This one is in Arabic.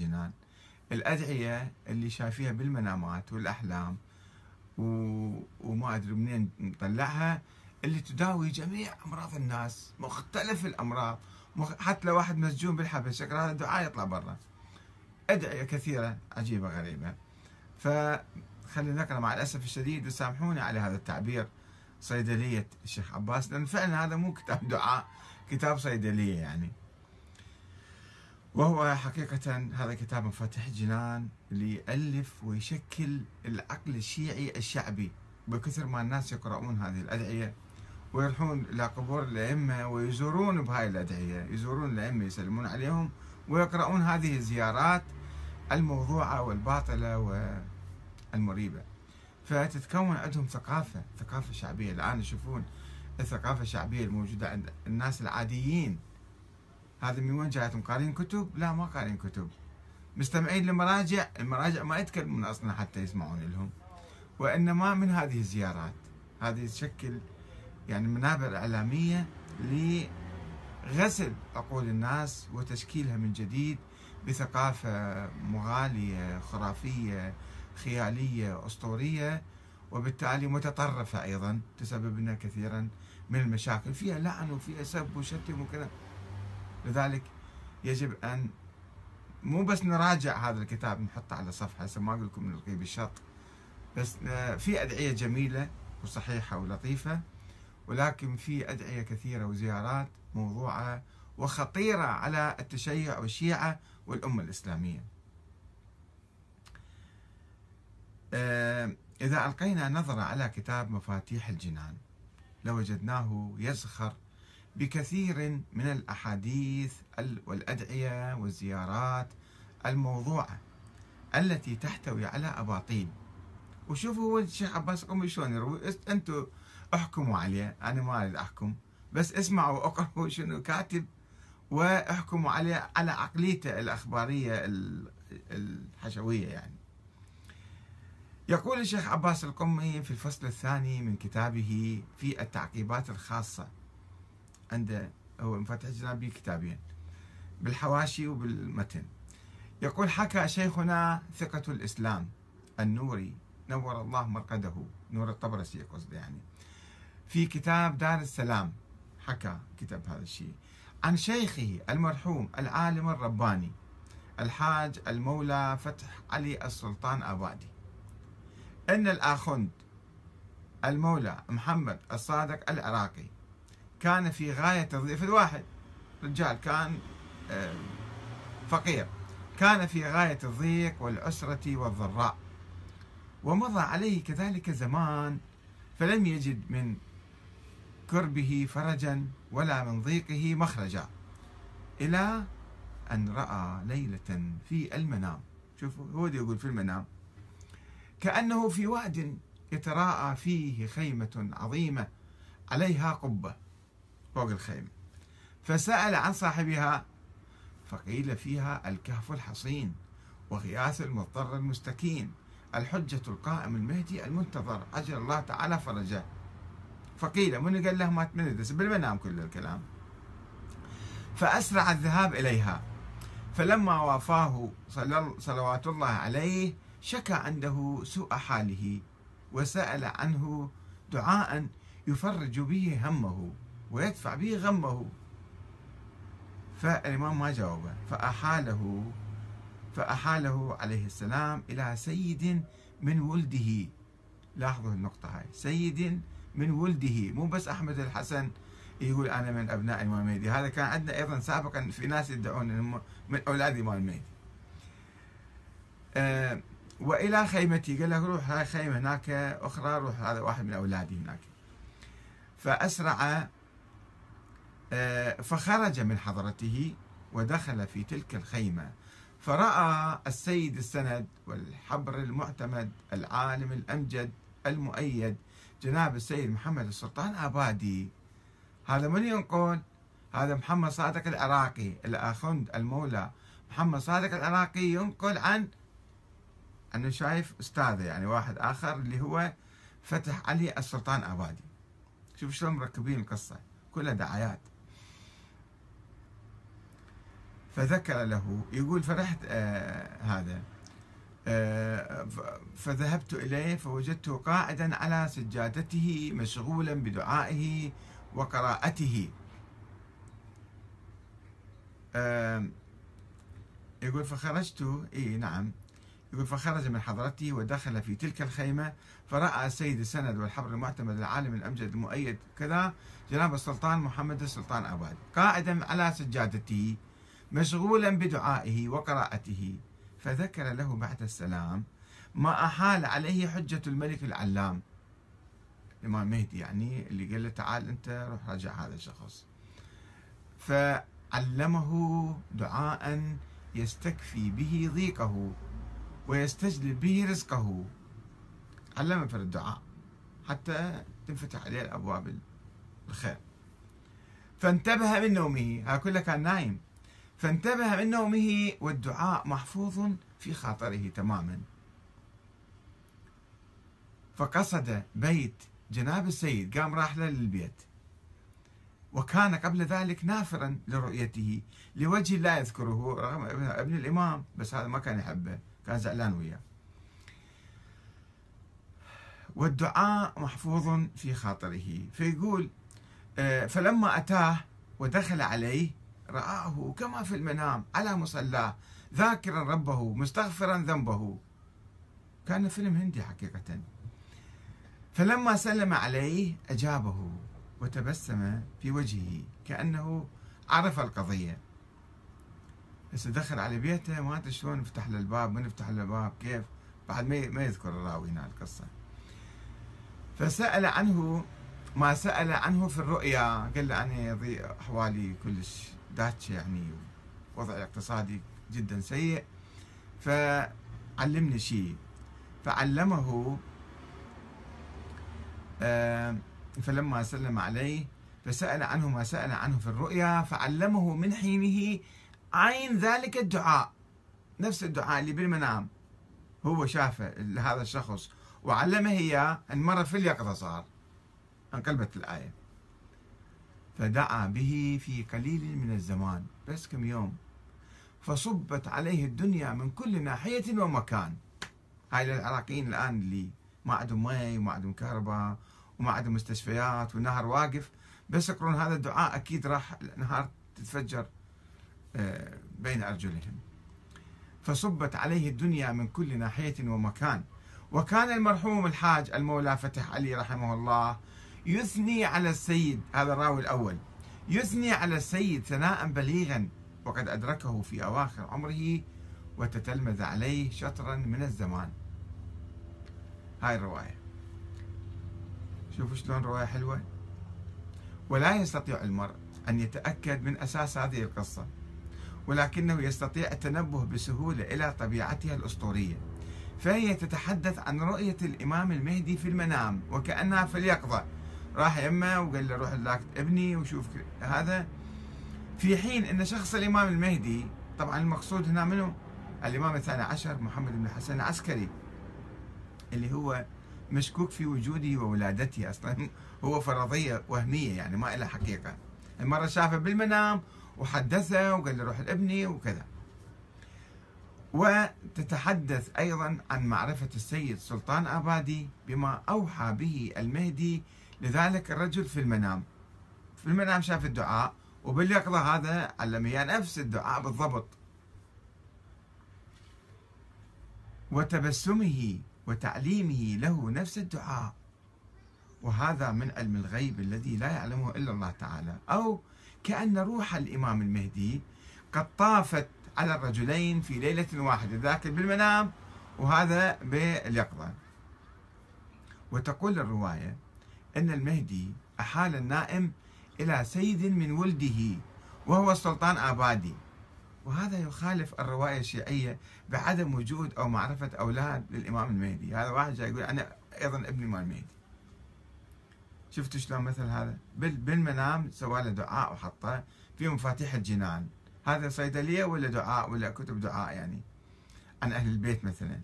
الجنان. الأدعية اللي شايفيها بالمنامات والأحلام و... وما أدري منين نطلعها اللي تداوي جميع أمراض الناس مختلف الأمراض مخ... حتى لو واحد مسجون بالحبس هذا دعاء يطلع برا. أدعية كثيرة عجيبة غريبة. فخلينا نقرأ مع الأسف الشديد وسامحوني على هذا التعبير صيدلية الشيخ عباس لأن فعلا هذا مو كتاب دعاء كتاب صيدلية يعني. وهو حقيقة هذا كتاب مفاتيح الجنان اللي يألف ويشكل العقل الشيعي الشعبي. بكثر ما الناس يقرؤون هذه الأدعية ويروحون إلى قبور الأئمة ويزورون بهاي الأدعية. يزورون الأئمة يسلمون عليهم ويقرؤون هذه الزيارات الموضوعة والباطلة والمريبة. فتتكون عندهم ثقافة ثقافة شعبية. الآن يشوفون الثقافة الشعبية الموجودة عند الناس العاديين. هذا من وين جايتهم قارين كتب؟ لا ما قارين كتب. مستمعين لمراجع المراجع ما يتكلمون أصلا حتى يسمعون لهم. وإنما من هذه الزيارات. هذه تشكل يعني منابر إعلامية لغسل عقول الناس وتشكيلها من جديد بثقافة مغالية خرافية خيالية أسطورية وبالتالي متطرفة أيضا تسبب لنا كثيرا من المشاكل. فيها لعن وفيها سب وشتم وكذا. لذلك يجب أن مو بس نراجع هذا الكتاب نحطه على صفحة هسه ما أقول لكم نلقيه بالشط بس في أدعية جميلة وصحيحة ولطيفة ولكن في أدعية كثيرة وزيارات موضوعة وخطيرة على التشيع والشيعة والأمة الإسلامية. آه، إذا ألقينا نظرة على كتاب مفاتيح الجنان لوجدناه يزخر بكثير من الأحاديث والأدعية والزيارات الموضوعة التي تحتوي على أباطيل. وشوفوا الشيخ عباس قومي شلون يروي. أنتم احكموا عليه. أنا ما أريد أحكم. بس اسمعوا وأقرأوا شنو كاتب واحكموا عليه على عقليته الأخبارية الحشوية يعني. يقول الشيخ عباس القمي في الفصل الثاني من كتابه في التعقيبات الخاصة عنده هو مفتح الجنابي كتابين بالحواشي وبالمتن. يقول حكى شيخنا ثقة الإسلام النوري نور الله مرقده. نور الطبرسي قصدي يعني. في كتاب دار السلام حكى كتب هذا الشيء. عن شيخه المرحوم العالم الرباني الحاج المولى فتح علي السلطان آبادي. أن الآخند المولى محمد الصادق العراقي كان في غاية الضيف الواحد. رجال كان فقير. كان في غاية الضيق والعسرة والضراء. ومضى عليه كذلك زمان فلم يجد من كربه فرجا ولا من ضيقه مخرجا إلى أن رأى ليلة في المنام. شوفوا هو يقول في المنام. كأنه في واد يتراءى فيه خيمة عظيمة عليها قبة. فوق الخيمة فسأل عن صاحبها فقيل فيها الكهف الحصين وغياث المضطر المستكين الحجة القائم المهدي المنتظر أجل الله تعالى فرجه. فقيل من قال له ما تمندس بالمنام كل الكلام. فأسرع الذهاب إليها. فلما وافاه صلوات الله عليه شكى عنده سوء حاله وسأل عنه دعاء يفرج به همه. ويدفع به غمه. فالإمام ما جاوبه فأحاله فأحاله عليه السلام إلى سيد من ولده. لاحظوا النقطة هاي. سيد من ولده. مو بس أحمد الحسن يقول أنا من أبناء الإمام المهدي هذا كان عندنا أيضا سابقا في ناس يدعون من أولاد الإمام المهدي أه وإلى خيمتي. قال له روح هاي خيمة هناك أخرى روح هذا واحد من أولادي هناك. فأسرع آه، فخرج من حضرته ودخل في تلك الخيمة. فرأى السيد السند والحبر المعتمد العالم الأمجد المؤيد جناب السيد محمد السلطان آبادي. هذا من ينقل؟ هذا محمد صادق العراقي الأخند المولى محمد صادق العراقي ينقل عن أنه شايف أستاذه يعني واحد آخر اللي هو فتح علي السلطان آبادي. شوف شلون مركبين القصة كلها دعايات. فذكر له يقول فرحت آه هذا آه فذهبت إليه فوجدته قاعدا على سجادته مشغولا بدعائه وقراءته. آه يقول فخرجت إي نعم. يقول فخرج من حضرته ودخل في تلك الخيمة فرأى السيد السند والحبر المعتمد العالم الأمجد المؤيد كذا جناب السلطان محمد السلطان أباد قاعدا على سجادته مشغولا بدعائه وقراءته فذكر له بعد السلام ما أحال عليه حجة الملك العلام. الإمام مهدي يعني اللي قال له تعال أنت روح راجع هذا الشخص. فعلمه دعاء يستكفي به ضيقه ويستجلب به رزقه. علمه في الدعاء حتى تنفتح عليه الأبواب الخير. فانتبه من نومه ها كله كان نايم. فانتبه من نومه والدعاء محفوظ في خاطره تماما. فقصد بيت جناب السيد قام راح له للبيت. وكان قبل ذلك نافرا لرؤيته لوجه لا يذكره رغم ابن الإمام بس هذا ما كان يحبه كان زعلان وياه. والدعاء محفوظ في خاطره فيقول آه، فلما أتاه ودخل عليه رآه كما في المنام على مصلاه ذاكرا ربه مستغفرا ذنبه. كان فيلم هندي حقيقة. فلما سلم عليه أجابه وتبسم في وجهه كأنه عرف القضية. بس دخل على بيته ما أدري شلون نفتح له الباب من نفتح له الباب كيف؟ بعد ما يذكر الراوي هنا القصة. فسأل عنه ما سأل عنه في الرؤيا قال له أنا أحوالي كلش. داتشة يعني وضعي الاقتصادي جدا سيء. فعلمني شيء. فعلمه فلما سلم عليه فسأل عنه ما سأل عنه في الرؤيا. فعلمه من حينه عين ذلك الدعاء. نفس الدعاء اللي بالمنام. هو شافه هذا الشخص. وعلمه إياه. المرة في اليقظة صار. انقلبت الآية. فدعا به في قليل من الزمان بس كم يوم. فصبت عليه الدنيا من كل ناحية ومكان. هاي العراقيين الآن اللي ما عندهم مي وما عندهم كهرباء وما عندهم مستشفيات والنهر واقف. بس يقرون هذا الدعاء أكيد راح النهار تتفجر آه، بين أرجلهم. فصبت عليه الدنيا من كل ناحية ومكان. وكان المرحوم الحاج المولى فتح علي رحمه الله يثني على السيد هذا الراوي الأول. يثني على السيد ثناء بليغا وقد أدركه في أواخر عمره وتتلمذ عليه شطرا من الزمان. هاي الرواية. شوفوا شلون رواية حلوة. ولا يستطيع المرء أن يتأكد من أساس هذه القصة ولكنه يستطيع التنبه بسهولة إلى طبيعتها الأسطورية. فهي تتحدث عن رؤية الإمام المهدي في المنام وكأنها في اليقظة. راح يمه وقال له روح لك ابني وشوف هذا في حين أن شخص الإمام المهدي طبعا المقصود هنا منه الإمام الثاني عشر محمد بن الحسن العسكري اللي هو مشكوك في وجوده وولادته أصلا. هو فرضية وهمية يعني ما إلها حقيقة. المرة شافه بالمنام وحدثه وقال له روح لابني وكذا. وتتحدث أيضا عن معرفة السيد سلطان آبادي بما أوحى به المهدي لذلك الرجل في المنام. في المنام شاف الدعاء وباليقظة هذا علم نفس الدعاء بالضبط. وتبسمه وتعليمه له نفس الدعاء. وهذا من علم الغيب الذي لا يعلمه إلا الله تعالى. أو كأن روح الإمام المهدي قد طافت على الرجلين في ليلة واحدة ذاك بالمنام وهذا باليقظة. وتقول الرواية أن المهدي أحال النائم إلى سيد من ولده وهو السلطان آبادي. وهذا يخالف الرواية الشيعية بعدم وجود أو معرفة أولاد للإمام المهدي. هذا واحد جاي يقول أنا أيضا ابني مال المهدي. شفتوا شلون مثل هذا؟ بالمنام سوى له دعاء وحطه في مفاتيح الجنان. هذا صيدلية ولا دعاء ولا كتب دعاء يعني؟ عن أهل البيت مثلا.